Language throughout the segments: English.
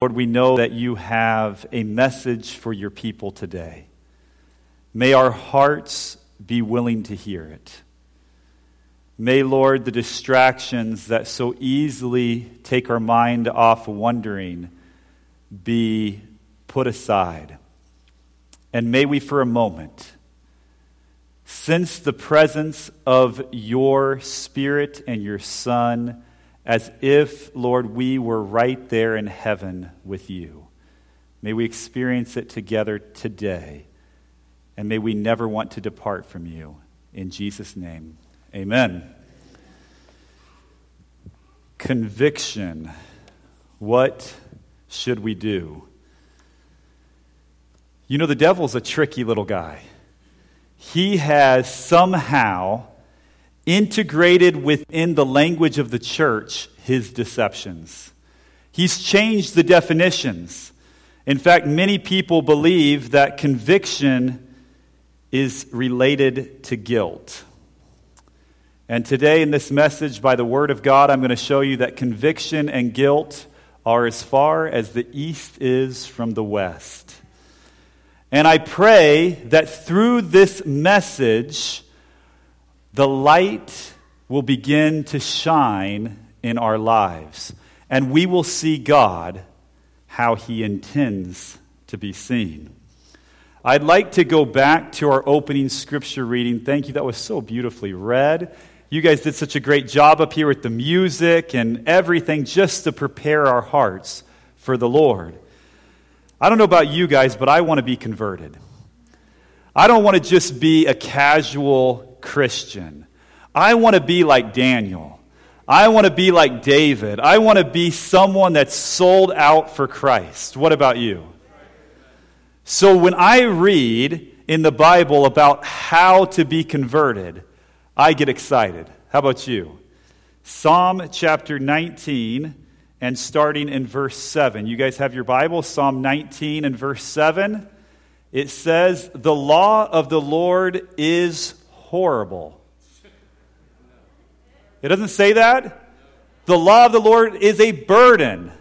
Lord, we know that you have a message for your people today. May our hearts be willing to hear it. May, Lord, the distractions that so easily take our mind off wondering be put aside. And may we, for a moment, sense the presence of your Spirit and your Son as if, Lord, we were right there in heaven with you. May we experience it together today. And may we never want to depart from you. In Jesus' name, amen. Conviction. What should we do? You know, the devil's a tricky little guy. He has somehow integrated within the language of the church his deceptions. He's changed the definitions. In fact, many people believe that conviction is related to guilt. And today, in this message by the Word of God, I'm going to show you that conviction and guilt are as far as the east is from the west. And I pray that through this message, the light will begin to shine in our lives, and we will see God how He intends to be seen. I'd like to go back to our opening scripture reading. Thank you. That was so beautifully read. You guys did such a great job up here with the music and everything just to prepare our hearts for the Lord. I don't know about you guys, but I want to be converted. I don't want to just be a casual Christian. I want to be like Daniel. I want to be like David. I want to be someone that's sold out for Christ. What about you? So when I read in the Bible about how to be converted, I get excited. How about you? Psalm chapter 19 and starting in verse 7. You guys have your Bible? Psalm 19 and verse 7. It says, The law of the Lord is horrible. It doesn't say that. The law of the Lord is a burden.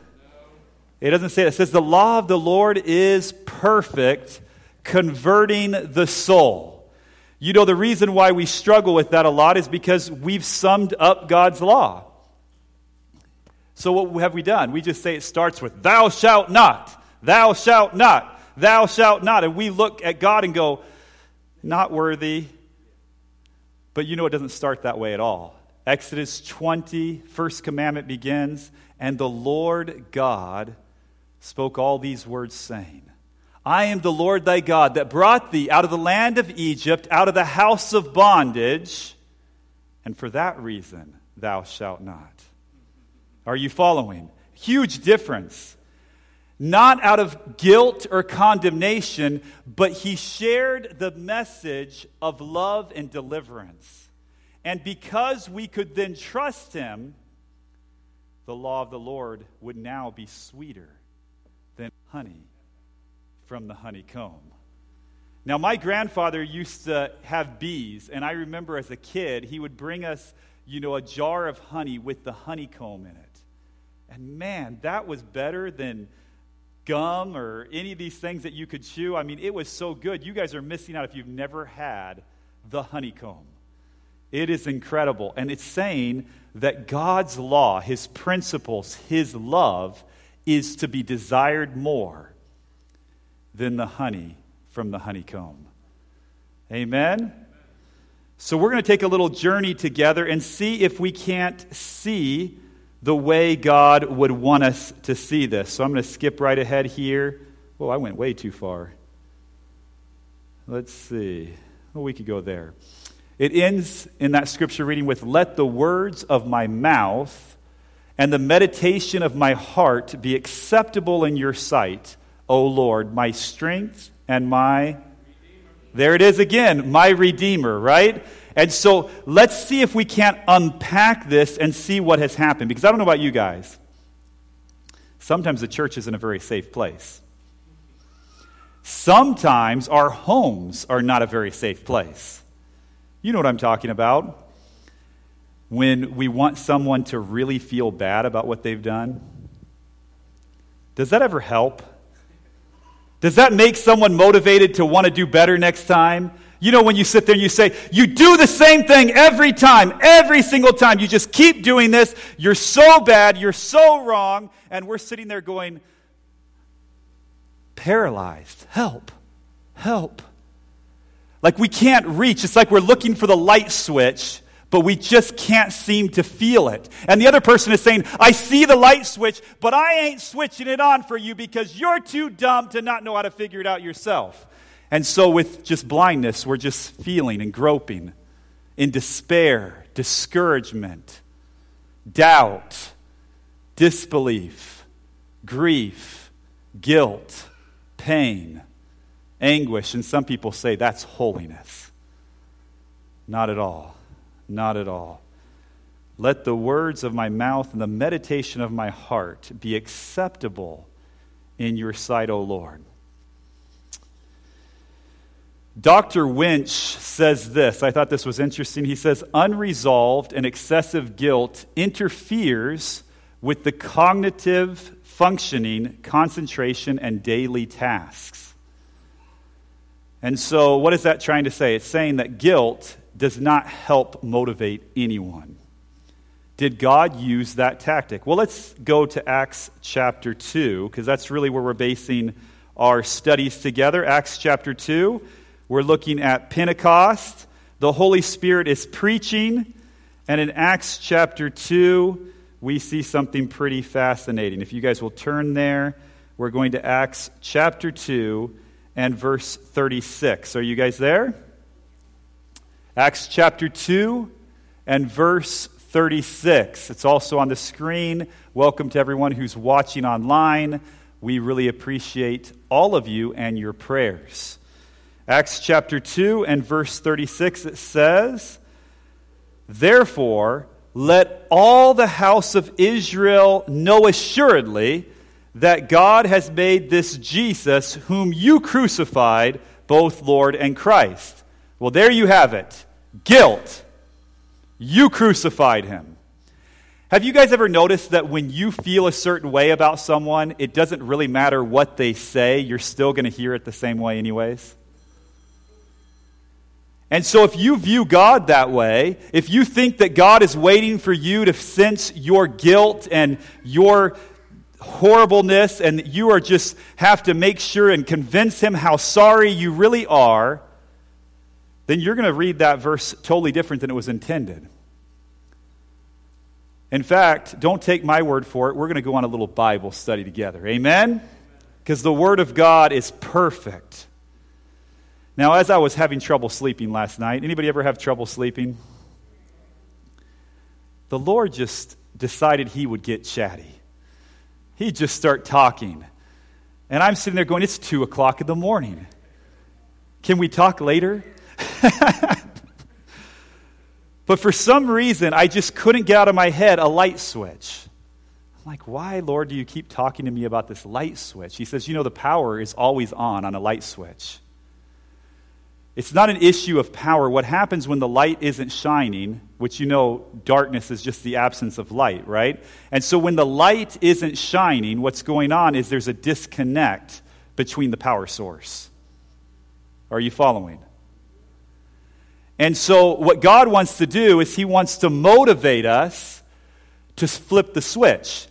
It doesn't say that. It says the law of the Lord is perfect, converting the soul. You know, the reason why we struggle with that a lot is because we've summed up God's law. So, what have we done? We just say it starts with, Thou shalt not, thou shalt not, thou shalt not. And we look at God and go, Not worthy, but you know, it doesn't start that way at all. Exodus 20, first commandment begins, and the Lord God spoke all these words, saying, I am the Lord thy God that brought thee out of the land of Egypt, out of the house of bondage, and for that reason thou shalt not. Are you following? Huge difference not out of guilt or condemnation, but he shared the message of love and deliverance. And because we could then trust him, the law of the Lord would now be sweeter than honey from the honeycomb. Now, my grandfather used to have bees, and I remember as a kid, he would bring us, you know, a jar of honey with the honeycomb in it. And man, that was better than gum or any of these things that you could chew. I mean, it was so good. You guys are missing out if you've never had the honeycomb. It is incredible. And it's saying that God's law, His principles, His love is to be desired more than the honey from the honeycomb. Amen? So we're going to take a little journey together and see if we can't see the way God would want us to see this. So I'm going to skip right ahead here. Oh, I went way too far. Let's see. Well, we could go there. It ends in that scripture reading with Let the words of my mouth and the meditation of my heart be acceptable in your sight, O Lord, my strength and my. There it is again, my Redeemer, right? And so let's see if we can't unpack this and see what has happened. Because I don't know about you guys. Sometimes the church isn't a very safe place. Sometimes our homes are not a very safe place. You know what I'm talking about. When we want someone to really feel bad about what they've done. Does that ever help? Does that make someone motivated to want to do better next time? You know, when you sit there and you say, you do the same thing every time, every single time, you just keep doing this, you're so bad, you're so wrong, and we're sitting there going, paralyzed. Help, help. Like we can't reach. It's like we're looking for the light switch, but we just can't seem to feel it. And the other person is saying, I see the light switch, but I ain't switching it on for you because you're too dumb to not know how to figure it out yourself. And so, with just blindness, we're just feeling and groping in despair, discouragement, doubt, disbelief, grief, guilt, pain, anguish. And some people say that's holiness. Not at all. Not at all. Let the words of my mouth and the meditation of my heart be acceptable in your sight, O Lord Dr. Winch says this. I thought this was interesting. He says, unresolved and excessive guilt interferes with the cognitive functioning, concentration, and daily tasks. And so, what is that trying to say? It's saying that guilt does not help motivate anyone. Did God use that tactic? Well, let's go to Acts chapter 2, because that's really where we're basing our studies together. Acts chapter 2. We're looking at Pentecost. The Holy Spirit is preaching. And in Acts chapter 2, we see something pretty fascinating. If you guys will turn there, we're going to Acts chapter 2 and verse 36. Are you guys there? Acts chapter 2 and verse 36. It's also on the screen. Welcome to everyone who's watching online. We really appreciate all of you and your prayers. Acts chapter 2 and verse 36, it says, Therefore, let all the house of Israel know assuredly that God has made this Jesus, whom you crucified, both Lord and Christ. Well, there you have it. Guilt. You crucified him. Have you guys ever noticed that when you feel a certain way about someone, it doesn't really matter what they say, you're still going to hear it the same way, anyways? And so, if you view God that way, if you think that God is waiting for you to sense your guilt and your horribleness, and you are just have to make sure and convince Him how sorry you really are, then you're going to read that verse totally different than it was intended. In fact, don't take my word for it. We're going to go on a little Bible study together. Amen? Because the Word of God is perfect. Now, as I was having trouble sleeping last night, anybody ever have trouble sleeping? The Lord just decided he would get chatty. He'd just start talking. And I'm sitting there going, It's two o'clock in the morning. Can we talk later? but for some reason, I just couldn't get out of my head a light switch. I'm like, Why, Lord, do you keep talking to me about this light switch? He says, You know, the power is always on on a light switch. It's not an issue of power. What happens when the light isn't shining, which you know darkness is just the absence of light, right? And so when the light isn't shining, what's going on is there's a disconnect between the power source. Are you following? And so what God wants to do is He wants to motivate us to flip the switch.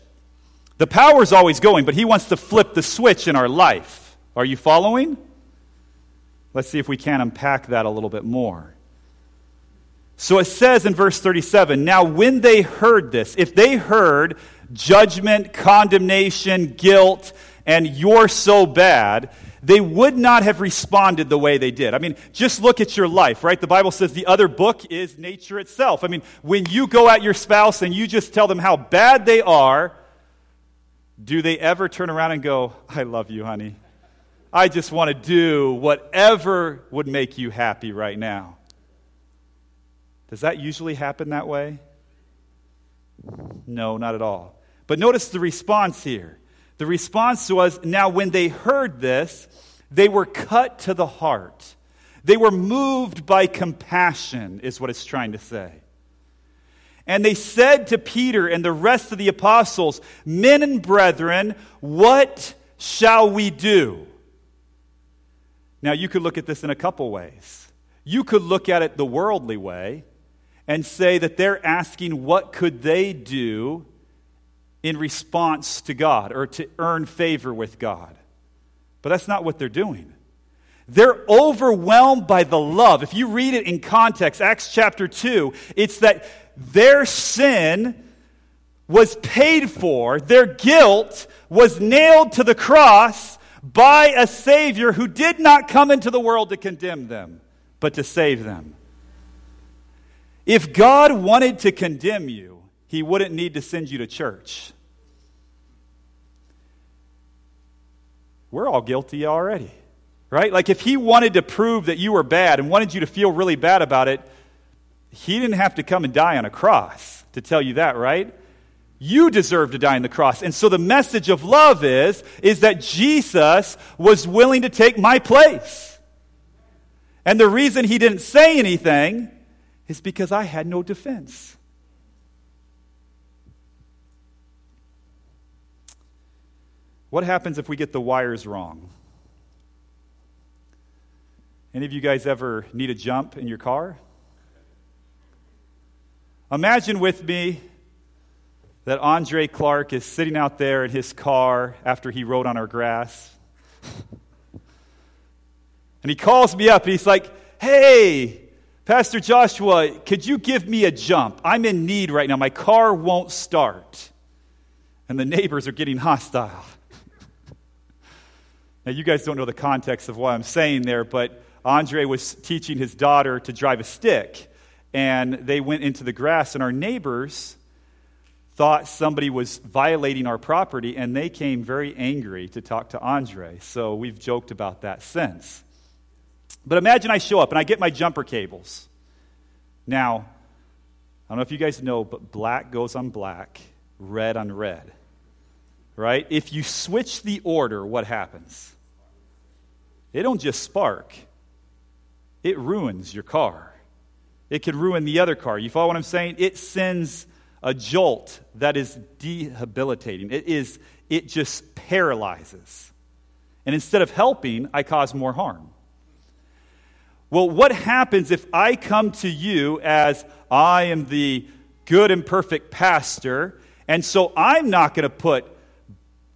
The power's always going, but He wants to flip the switch in our life. Are you following? Let's see if we can unpack that a little bit more. So it says in verse 37 Now, when they heard this, if they heard judgment, condemnation, guilt, and you're so bad, they would not have responded the way they did. I mean, just look at your life, right? The Bible says the other book is nature itself. I mean, when you go at your spouse and you just tell them how bad they are, do they ever turn around and go, I love you, honey? I just want to do whatever would make you happy right now. Does that usually happen that way? No, not at all. But notice the response here. The response was now, when they heard this, they were cut to the heart. They were moved by compassion, is what it's trying to say. And they said to Peter and the rest of the apostles, Men and brethren, what shall we do? Now, you could look at this in a couple ways. You could look at it the worldly way and say that they're asking what could they do in response to God or to earn favor with God. But that's not what they're doing. They're overwhelmed by the love. If you read it in context, Acts chapter 2, it's that their sin was paid for, their guilt was nailed to the cross by a Savior who did not come into the world to condemn them, but to save them. If God wanted to condemn you, He wouldn't need to send you to church. We're all guilty already, right? Like if He wanted to prove that you were bad and wanted you to feel really bad about it, He didn't have to come and die on a cross to tell you that, right? You deserve to die on the cross. And so the message of love is, is that Jesus was willing to take my place. And the reason he didn't say anything is because I had no defense. What happens if we get the wires wrong? Any of you guys ever need a jump in your car? Imagine with me that Andre Clark is sitting out there in his car after he rode on our grass. and he calls me up and he's like, Hey, Pastor Joshua, could you give me a jump? I'm in need right now. My car won't start. And the neighbors are getting hostile. now, you guys don't know the context of what I'm saying there, but Andre was teaching his daughter to drive a stick. And they went into the grass, and our neighbors thought somebody was violating our property, and they came very angry to talk to Andre. So we've joked about that since. But imagine I show up and I get my jumper cables. Now, I don't know if you guys know, but black goes on black, red on red. Right? If you switch the order, what happens? It don't just spark. It ruins your car. It could ruin the other car. You follow what I'm saying? It sends a jolt that is debilitating. It is it just paralyzes. And instead of helping, I cause more harm. Well, what happens if I come to you as I am the good and perfect pastor, and so I'm not going to put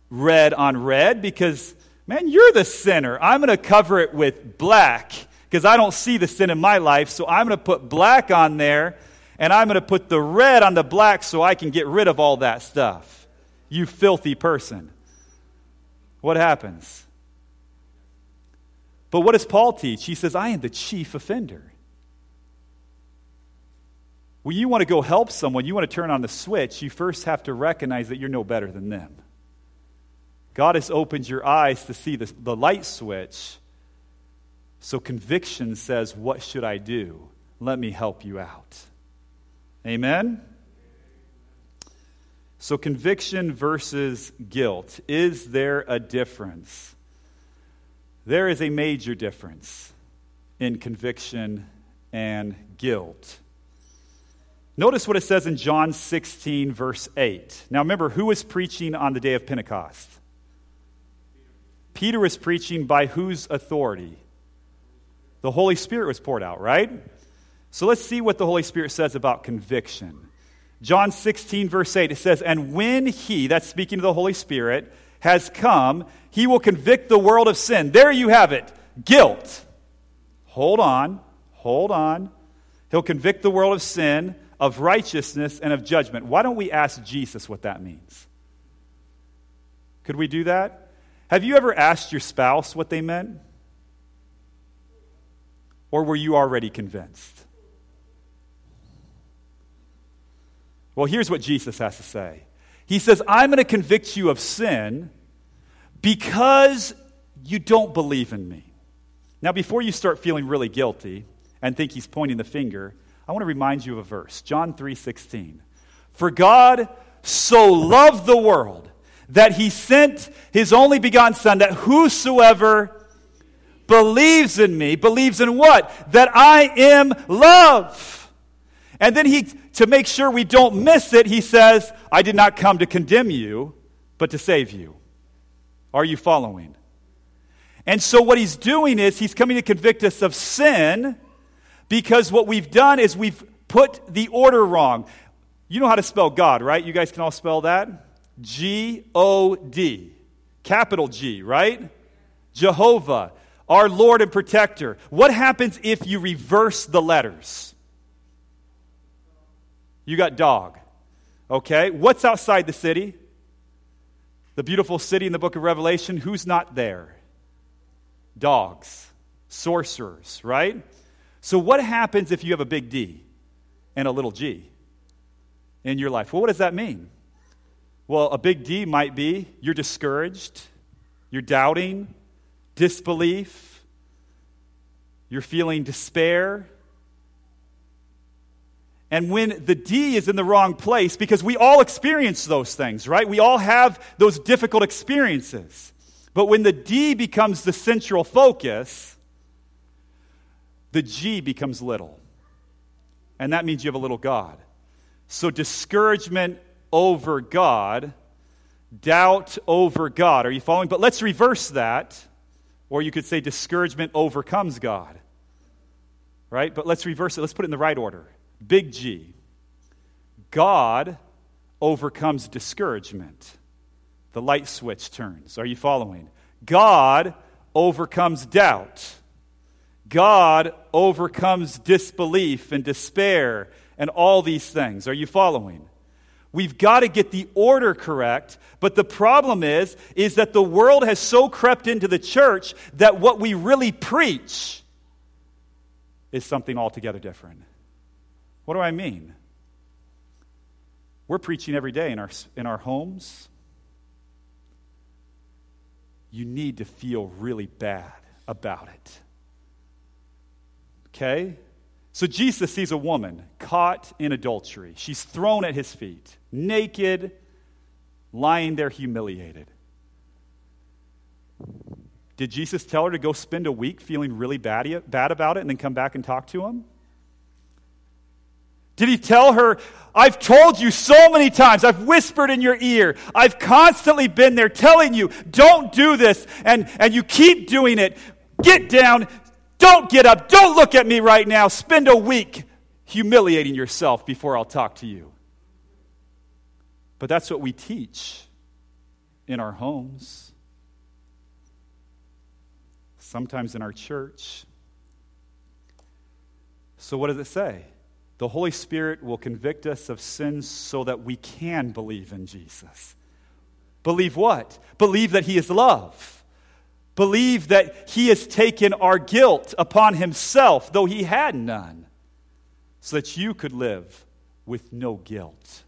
red on red because, man, you're the sinner. I'm going to cover it with black because I don't see the sin in my life, so I'm going to put black on there and I'm going to put the red on the black so I can get rid of all that stuff. You filthy person. What happens? But what does Paul teach? He says, I am the chief offender. When you want to go help someone, you want to turn on the switch, you first have to recognize that you're no better than them. God has opened your eyes to see the, the light switch. So conviction says, What should I do? Let me help you out. Amen? So, conviction versus guilt. Is there a difference? There is a major difference in conviction and guilt. Notice what it says in John 16, verse 8. Now, remember, who was preaching on the day of Pentecost? Peter was preaching by whose authority? The Holy Spirit was poured out, right? So let's see what the Holy Spirit says about conviction. John 16, verse 8, it says, And when he, that's speaking to the Holy Spirit, has come, he will convict the world of sin. There you have it guilt. Hold on, hold on. He'll convict the world of sin, of righteousness, and of judgment. Why don't we ask Jesus what that means? Could we do that? Have you ever asked your spouse what they meant? Or were you already convinced? Well, here's what Jesus has to say He says, I'm going to convict you of sin because you don't believe in me. Now, before you start feeling really guilty and think he's pointing the finger, I want to remind you of a verse John 3 16. For God so loved the world that he sent his only begotten Son, that whosoever believes in me, believes in what? That I am love. And then he, to make sure we don't miss it, he says, I did not come to condemn you, but to save you. Are you following? And so what he's doing is he's coming to convict us of sin because what we've done is we've put the order wrong. You know how to spell God, right? You guys can all spell that? G O D. Capital G, right? Jehovah, our Lord and protector. What happens if you reverse the letters? You got dog. Okay? What's outside the city? The beautiful city in the book of Revelation. Who's not there? Dogs, sorcerers, right? So, what happens if you have a big D and a little g in your life? Well, what does that mean? Well, a big D might be you're discouraged, you're doubting, disbelief, you're feeling despair, and when the D is in the wrong place, because we all experience those things, right? We all have those difficult experiences. But when the D becomes the central focus, the G becomes little. And that means you have a little God. So discouragement over God, doubt over God. Are you following? But let's reverse that. Or you could say discouragement overcomes God. Right? But let's reverse it. Let's put it in the right order. Big G. God overcomes discouragement. The light switch turns. Are you following? God overcomes doubt. God overcomes disbelief and despair and all these things. Are you following? We've got to get the order correct, but the problem is is that the world has so crept into the church that what we really preach is something altogether different. What do I mean? We're preaching every day in our, in our homes. You need to feel really bad about it. Okay? So Jesus sees a woman caught in adultery. She's thrown at his feet, naked, lying there humiliated. Did Jesus tell her to go spend a week feeling really bad, bad about it and then come back and talk to him? Did he tell her, I've told you so many times, I've whispered in your ear, I've constantly been there telling you, don't do this, and, and you keep doing it. Get down, don't get up, don't look at me right now, spend a week humiliating yourself before I'll talk to you. But that's what we teach in our homes, sometimes in our church. So, what does it say? The Holy Spirit will convict us of sins so that we can believe in Jesus. Believe what? Believe that He is love. Believe that He has taken our guilt upon Himself, though He had none, so that you could live with no guilt.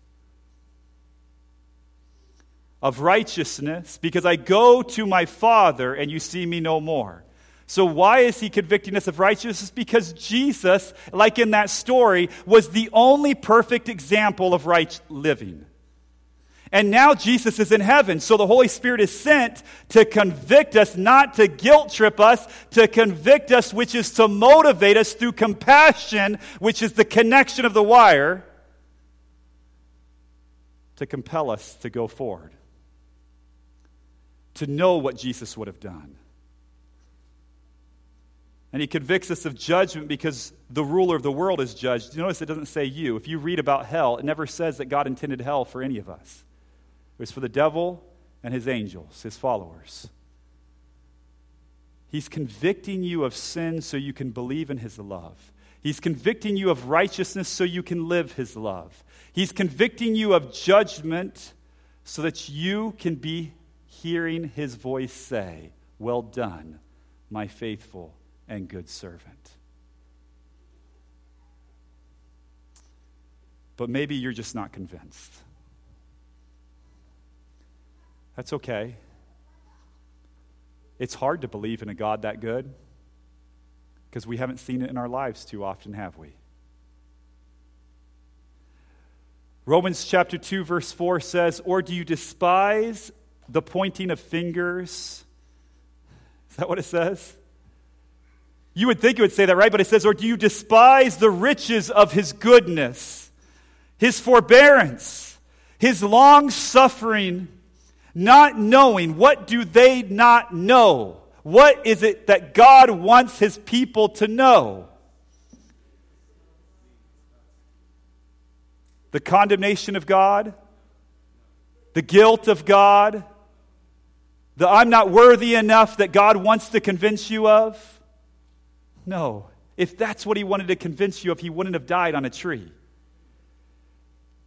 Of righteousness, because I go to my Father and you see me no more. So, why is he convicting us of righteousness? Because Jesus, like in that story, was the only perfect example of right living. And now Jesus is in heaven. So the Holy Spirit is sent to convict us, not to guilt trip us, to convict us, which is to motivate us through compassion, which is the connection of the wire, to compel us to go forward, to know what Jesus would have done. And he convicts us of judgment because the ruler of the world is judged. You notice it doesn't say you. If you read about hell, it never says that God intended hell for any of us. It was for the devil and his angels, his followers. He's convicting you of sin so you can believe in his love. He's convicting you of righteousness so you can live his love. He's convicting you of judgment so that you can be hearing his voice say, Well done, my faithful and good servant. But maybe you're just not convinced. That's okay. It's hard to believe in a God that good because we haven't seen it in our lives too often, have we? Romans chapter 2, verse 4 says, Or do you despise the pointing of fingers? Is that what it says? You would think it would say that, right? But it says, Or do you despise the riches of his goodness, his forbearance, his long suffering, not knowing? What do they not know? What is it that God wants his people to know? The condemnation of God, the guilt of God, the I'm not worthy enough that God wants to convince you of? No. If that's what he wanted to convince you of, he wouldn't have died on a tree.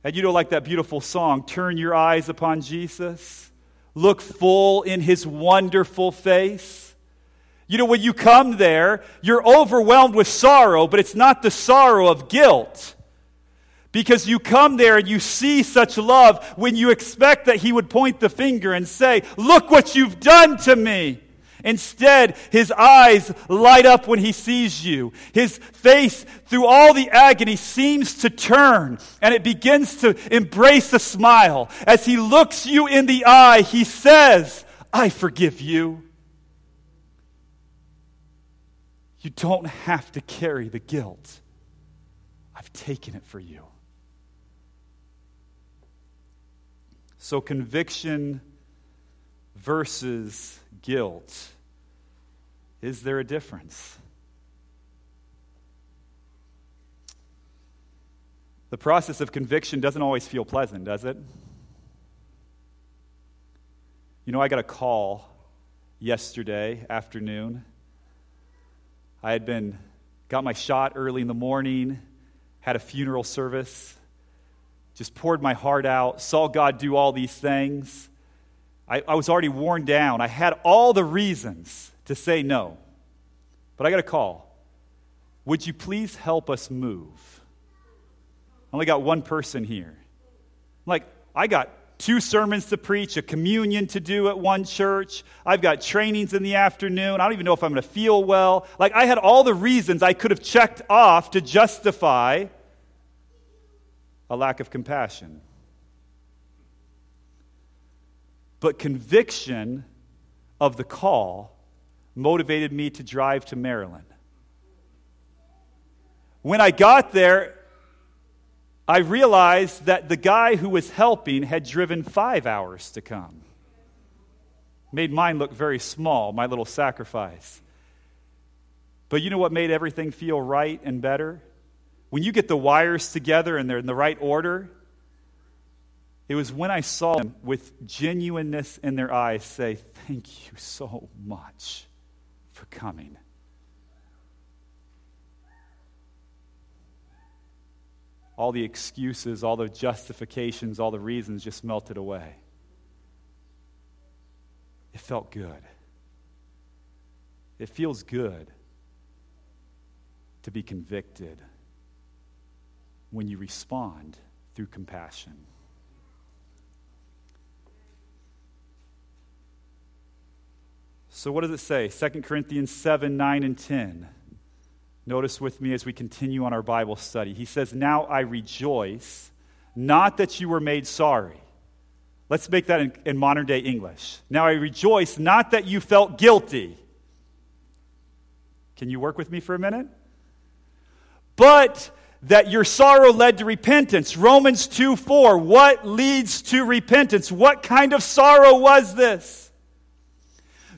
And you know, like that beautiful song, Turn Your Eyes Upon Jesus, look full in his wonderful face. You know, when you come there, you're overwhelmed with sorrow, but it's not the sorrow of guilt. Because you come there and you see such love when you expect that he would point the finger and say, Look what you've done to me. Instead, his eyes light up when he sees you. His face, through all the agony, seems to turn and it begins to embrace a smile. As he looks you in the eye, he says, I forgive you. You don't have to carry the guilt. I've taken it for you. So, conviction versus guilt. Is there a difference? The process of conviction doesn't always feel pleasant, does it? You know, I got a call yesterday afternoon. I had been got my shot early in the morning, had a funeral service, just poured my heart out, saw God do all these things. I, I was already worn down. I had all the reasons to say no. But I got a call. Would you please help us move? I only got one person here. Like, I got two sermons to preach, a communion to do at one church. I've got trainings in the afternoon. I don't even know if I'm going to feel well. Like, I had all the reasons I could have checked off to justify a lack of compassion. But conviction of the call motivated me to drive to Maryland. When I got there, I realized that the guy who was helping had driven five hours to come. Made mine look very small, my little sacrifice. But you know what made everything feel right and better? When you get the wires together and they're in the right order, it was when I saw them with genuineness in their eyes say, Thank you so much for coming. All the excuses, all the justifications, all the reasons just melted away. It felt good. It feels good to be convicted when you respond through compassion. So, what does it say? 2 Corinthians 7 9 and 10. Notice with me as we continue on our Bible study. He says, Now I rejoice, not that you were made sorry. Let's make that in, in modern day English. Now I rejoice, not that you felt guilty. Can you work with me for a minute? But that your sorrow led to repentance. Romans 2 4. What leads to repentance? What kind of sorrow was this?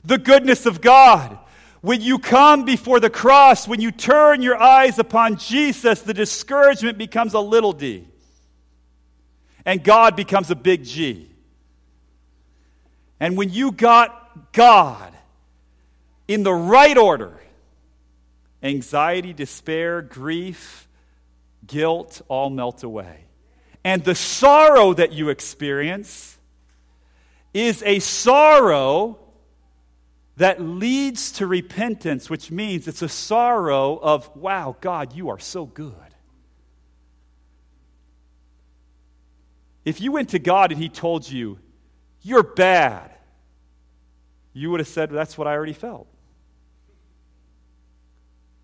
The goodness of God. When you come before the cross, when you turn your eyes upon Jesus, the discouragement becomes a little d. And God becomes a big G. And when you got God in the right order, anxiety, despair, grief, guilt all melt away. And the sorrow that you experience is a sorrow that leads to repentance, which means it's a sorrow of, wow, God, you are so good. If you went to God and He told you, you're bad, you would have said, that's what I already felt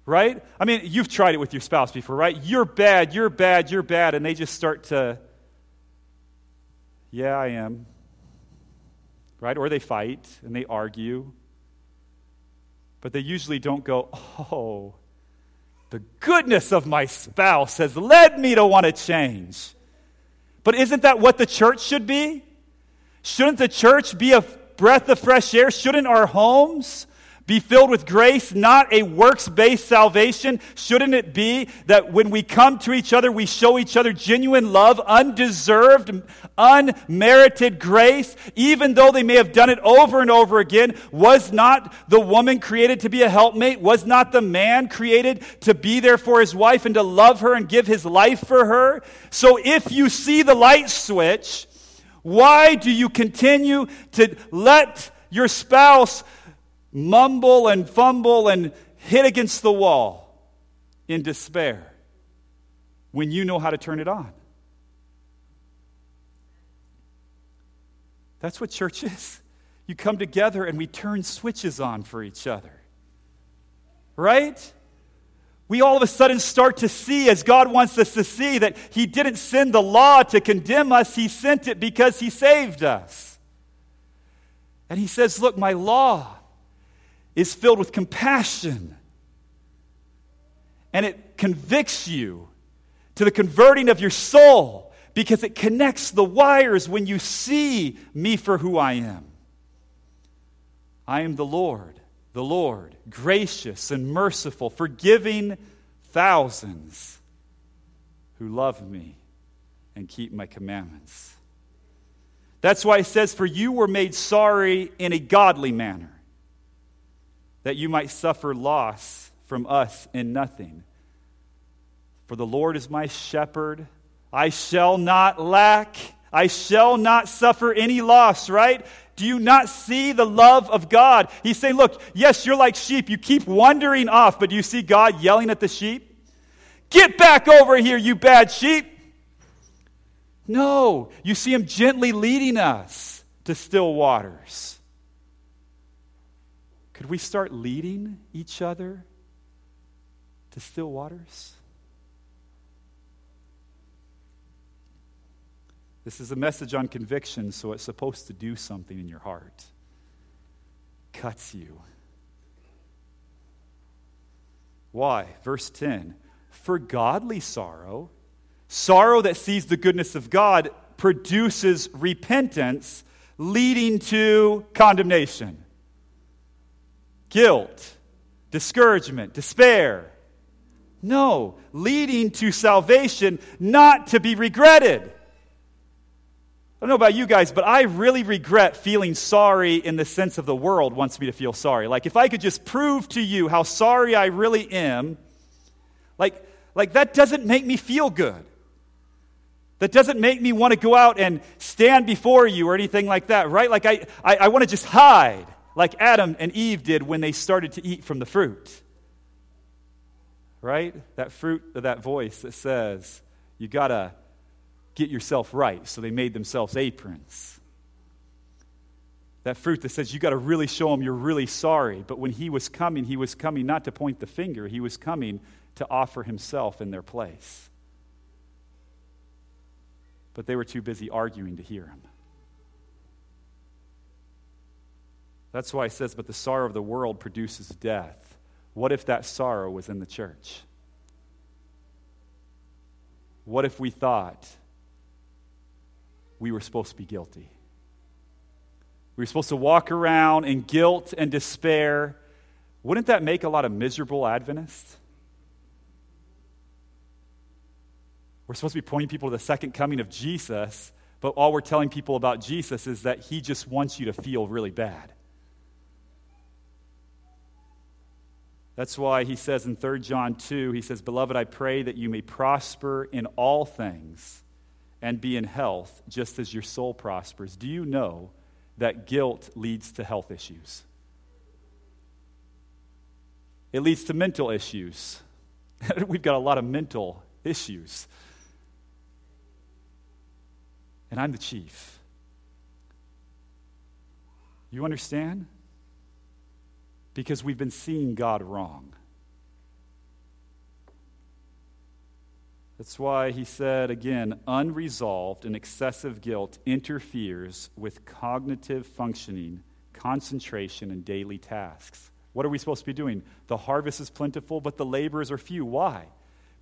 right? I mean, you've tried it with your spouse before, right? You're bad, you're bad, you're bad, and they just start to, yeah, I am, right? Or they fight and they argue. But they usually don't go, oh, the goodness of my spouse has led me to want to change. But isn't that what the church should be? Shouldn't the church be a breath of fresh air? Shouldn't our homes be filled with grace, not a works based salvation? Shouldn't it be that when we come to each other, we show each other genuine love, undeserved, unmerited grace, even though they may have done it over and over again? Was not the woman created to be a helpmate? Was not the man created to be there for his wife and to love her and give his life for her? So if you see the light switch, why do you continue to let your spouse mumble and fumble and hit against the wall in despair when you know how to turn it on. That's what church is. You come together and we turn switches on for each other. Right? We all of a sudden start to see, as God wants us to see, that He didn't send the law to condemn us, He sent it because He saved us. And He says, Look, my law is filled with compassion. And it convicts you to the converting of your soul because it connects the wires when you see me for who I am. I am the Lord, the Lord, gracious and merciful, forgiving thousands who love me and keep my commandments. That's why it says, For you were made sorry in a godly manner that you might suffer loss from us in nothing. For the Lord is my shepherd. I shall not lack. I shall not suffer any loss, right? Do you not see the love of God? He's saying, Look, yes, you're like sheep. You keep wandering off, but do you see God yelling at the sheep? Get back over here, you bad sheep. No, you see Him gently leading us to still waters. Could we start leading each other to still waters? This is a message on conviction, so it's supposed to do something in your heart. Cuts you. Why? Verse 10 For godly sorrow, sorrow that sees the goodness of God, produces repentance, leading to condemnation guilt, discouragement, despair. No, leading to salvation, not to be regretted. I don't know about you guys, but I really regret feeling sorry in the sense of the world wants me to feel sorry. Like, if I could just prove to you how sorry I really am, like, like that doesn't make me feel good. That doesn't make me want to go out and stand before you or anything like that, right? Like, I, I, I want to just hide like Adam and Eve did when they started to eat from the fruit. Right? That fruit of that voice that says, you got to get yourself right. So they made themselves aprons. That fruit that says you got to really show them you're really sorry. But when he was coming, he was coming not to point the finger, he was coming to offer himself in their place. But they were too busy arguing to hear him. That's why he says, but the sorrow of the world produces death. What if that sorrow was in the church? What if we thought we were supposed to be guilty? We were supposed to walk around in guilt and despair. Wouldn't that make a lot of miserable Adventists? We're supposed to be pointing people to the second coming of Jesus, but all we're telling people about Jesus is that he just wants you to feel really bad. That's why he says in 3 John 2, he says, Beloved, I pray that you may prosper in all things and be in health, just as your soul prospers. Do you know that guilt leads to health issues? It leads to mental issues. We've got a lot of mental issues. And I'm the chief. You understand? Because we've been seeing God wrong. That's why he said again unresolved and excessive guilt interferes with cognitive functioning, concentration, and daily tasks. What are we supposed to be doing? The harvest is plentiful, but the laborers are few. Why?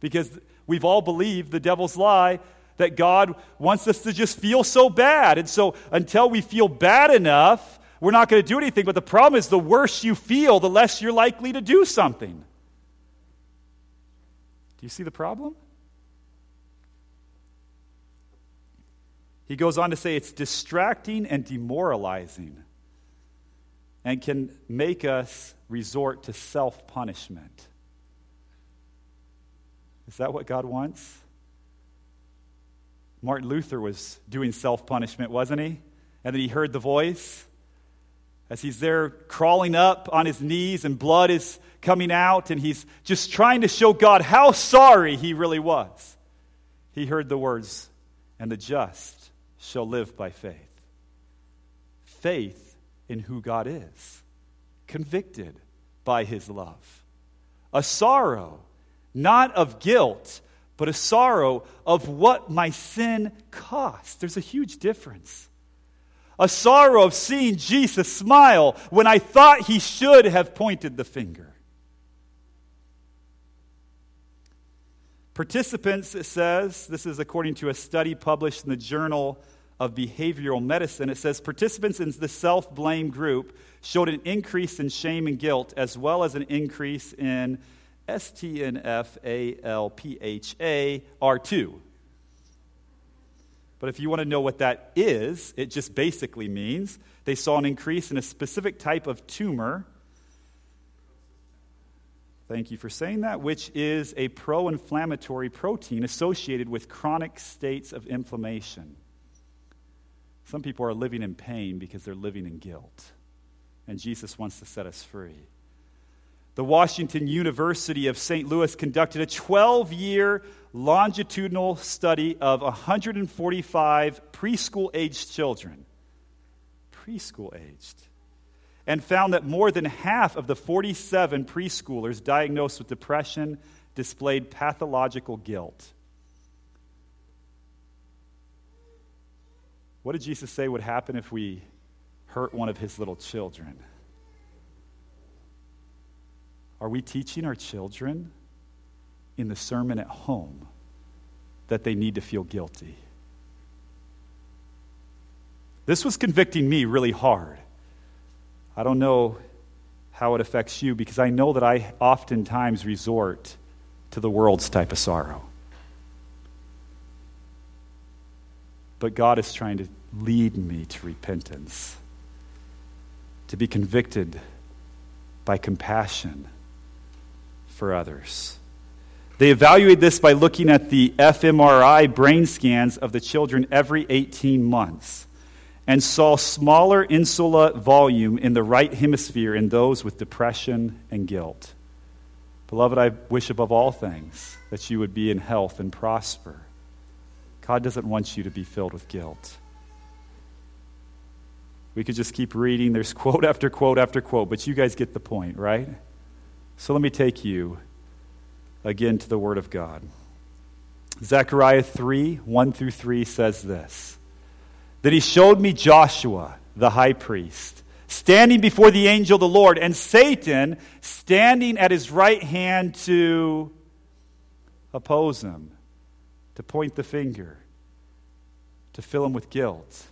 Because we've all believed the devil's lie that God wants us to just feel so bad. And so until we feel bad enough, we're not going to do anything. But the problem is, the worse you feel, the less you're likely to do something. Do you see the problem? He goes on to say it's distracting and demoralizing and can make us resort to self punishment. Is that what God wants? Martin Luther was doing self punishment, wasn't he? And then he heard the voice as he's there crawling up on his knees and blood is coming out and he's just trying to show God how sorry he really was. He heard the words, and the just shall live by faith. Faith in who God is, convicted by his love. A sorrow, not of guilt, but a sorrow of what my sin cost. There's a huge difference. A sorrow of seeing Jesus smile when I thought he should have pointed the finger. Participants, it says, this is according to a study published in the Journal of Behavioral Medicine, it says participants in the self blame group showed an increase in shame and guilt as well as an increase in STNFALPHA-R2. But if you want to know what that is, it just basically means they saw an increase in a specific type of tumor. Thank you for saying that, which is a pro inflammatory protein associated with chronic states of inflammation. Some people are living in pain because they're living in guilt. And Jesus wants to set us free. The Washington University of St. Louis conducted a 12 year longitudinal study of 145 preschool aged children. Preschool aged. And found that more than half of the 47 preschoolers diagnosed with depression displayed pathological guilt. What did Jesus say would happen if we hurt one of his little children? Are we teaching our children in the sermon at home that they need to feel guilty? This was convicting me really hard. I don't know how it affects you because I know that I oftentimes resort to the world's type of sorrow. But God is trying to lead me to repentance, to be convicted by compassion for others. They evaluated this by looking at the fMRI brain scans of the children every 18 months and saw smaller insula volume in the right hemisphere in those with depression and guilt. Beloved, I wish above all things that you would be in health and prosper God doesn't want you to be filled with guilt. We could just keep reading. There's quote after quote after quote, but you guys get the point, right? So let me take you again to the Word of God. Zechariah 3 1 through 3 says this That he showed me Joshua, the high priest, standing before the angel of the Lord, and Satan standing at his right hand to oppose him to point the finger, to fill him with guilt.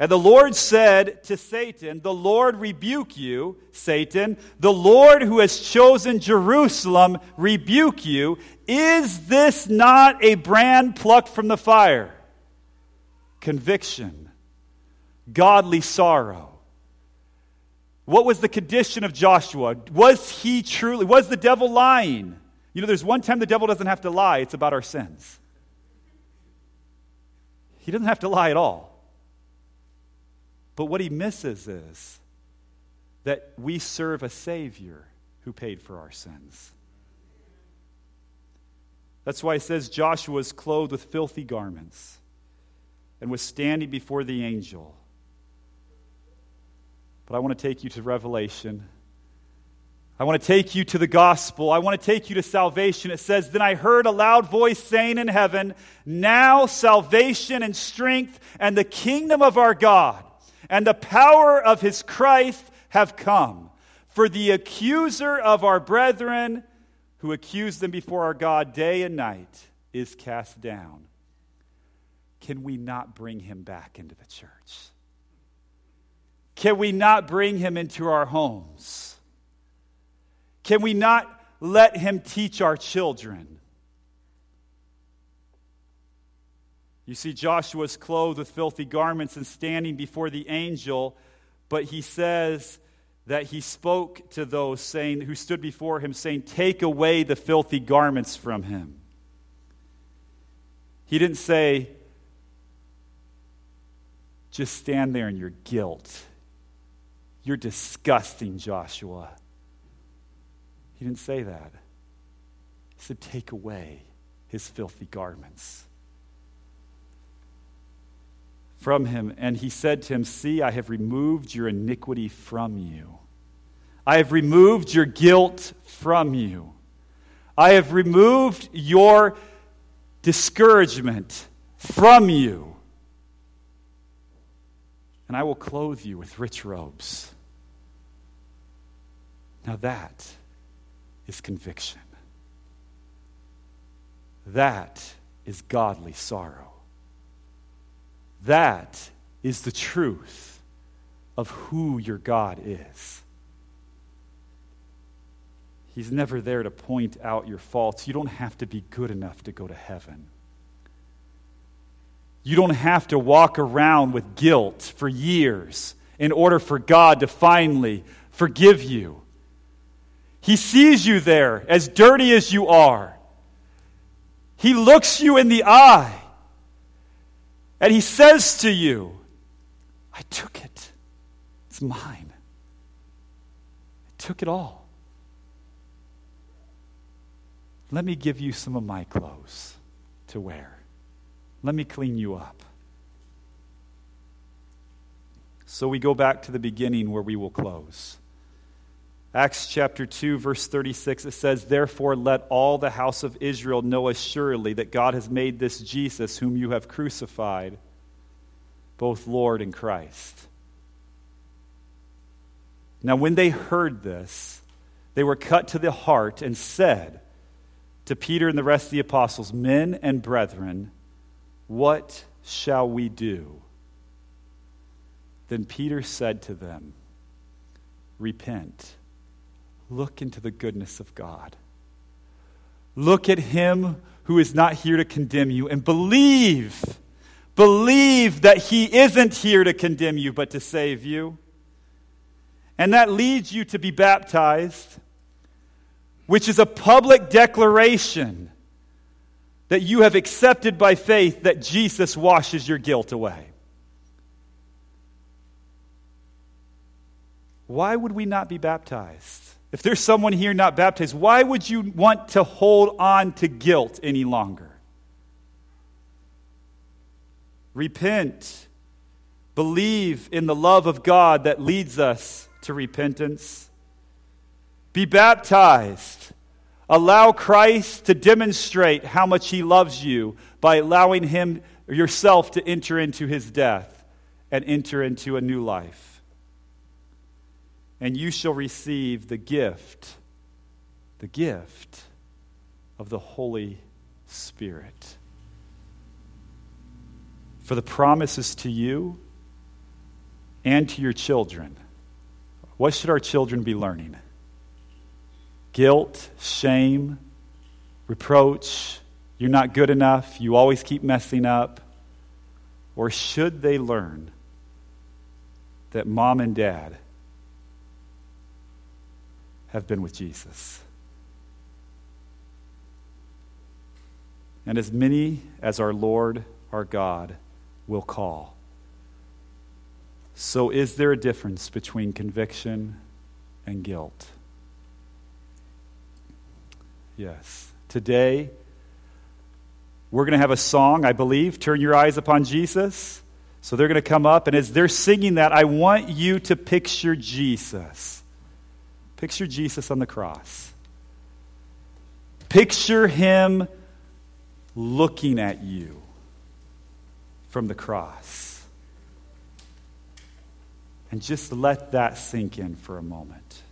And the Lord said to Satan, The Lord rebuke you, Satan. The Lord who has chosen Jerusalem rebuke you. Is this not a brand plucked from the fire? Conviction, godly sorrow. What was the condition of Joshua? Was he truly, was the devil lying? You know, there's one time the devil doesn't have to lie, it's about our sins. He doesn't have to lie at all. But what he misses is that we serve a Savior who paid for our sins. That's why it says Joshua was clothed with filthy garments and was standing before the angel. But I want to take you to Revelation I want to take you to the gospel. I want to take you to salvation. It says, Then I heard a loud voice saying in heaven, Now salvation and strength and the kingdom of our God and the power of his Christ have come. For the accuser of our brethren, who accused them before our God day and night, is cast down. Can we not bring him back into the church? Can we not bring him into our homes? Can we not let him teach our children? You see, Joshua is clothed with filthy garments and standing before the angel, but he says that he spoke to those saying, who stood before him, saying, Take away the filthy garments from him. He didn't say, Just stand there in your guilt. You're disgusting, Joshua. He didn't say that. He said, Take away his filthy garments from him. And he said to him, See, I have removed your iniquity from you. I have removed your guilt from you. I have removed your discouragement from you. And I will clothe you with rich robes. Now that is conviction. That is godly sorrow. That is the truth of who your God is. He's never there to point out your faults. You don't have to be good enough to go to heaven. You don't have to walk around with guilt for years in order for God to finally forgive you. He sees you there, as dirty as you are. He looks you in the eye and he says to you, I took it. It's mine. I took it all. Let me give you some of my clothes to wear. Let me clean you up. So we go back to the beginning where we will close. Acts chapter 2, verse 36, it says, Therefore let all the house of Israel know assuredly that God has made this Jesus, whom you have crucified, both Lord and Christ. Now, when they heard this, they were cut to the heart and said to Peter and the rest of the apostles, Men and brethren, what shall we do? Then Peter said to them, Repent Look into the goodness of God. Look at Him who is not here to condemn you and believe. Believe that He isn't here to condemn you, but to save you. And that leads you to be baptized, which is a public declaration that you have accepted by faith that Jesus washes your guilt away. Why would we not be baptized? If there's someone here not baptized, why would you want to hold on to guilt any longer? Repent. Believe in the love of God that leads us to repentance. Be baptized. Allow Christ to demonstrate how much he loves you by allowing him yourself to enter into his death and enter into a new life and you shall receive the gift, the gift of the Holy Spirit. For the promises to you and to your children. What should our children be learning? Guilt, shame, reproach, you're not good enough, you always keep messing up. Or should they learn that mom and dad have been with Jesus. And as many as our Lord, our God, will call. So, is there a difference between conviction and guilt? Yes. Today, we're going to have a song, I believe, Turn Your Eyes Upon Jesus. So they're going to come up, and as they're singing that, I want you to picture Jesus. Picture Jesus on the cross. Picture him looking at you from the cross. And just let that sink in for a moment.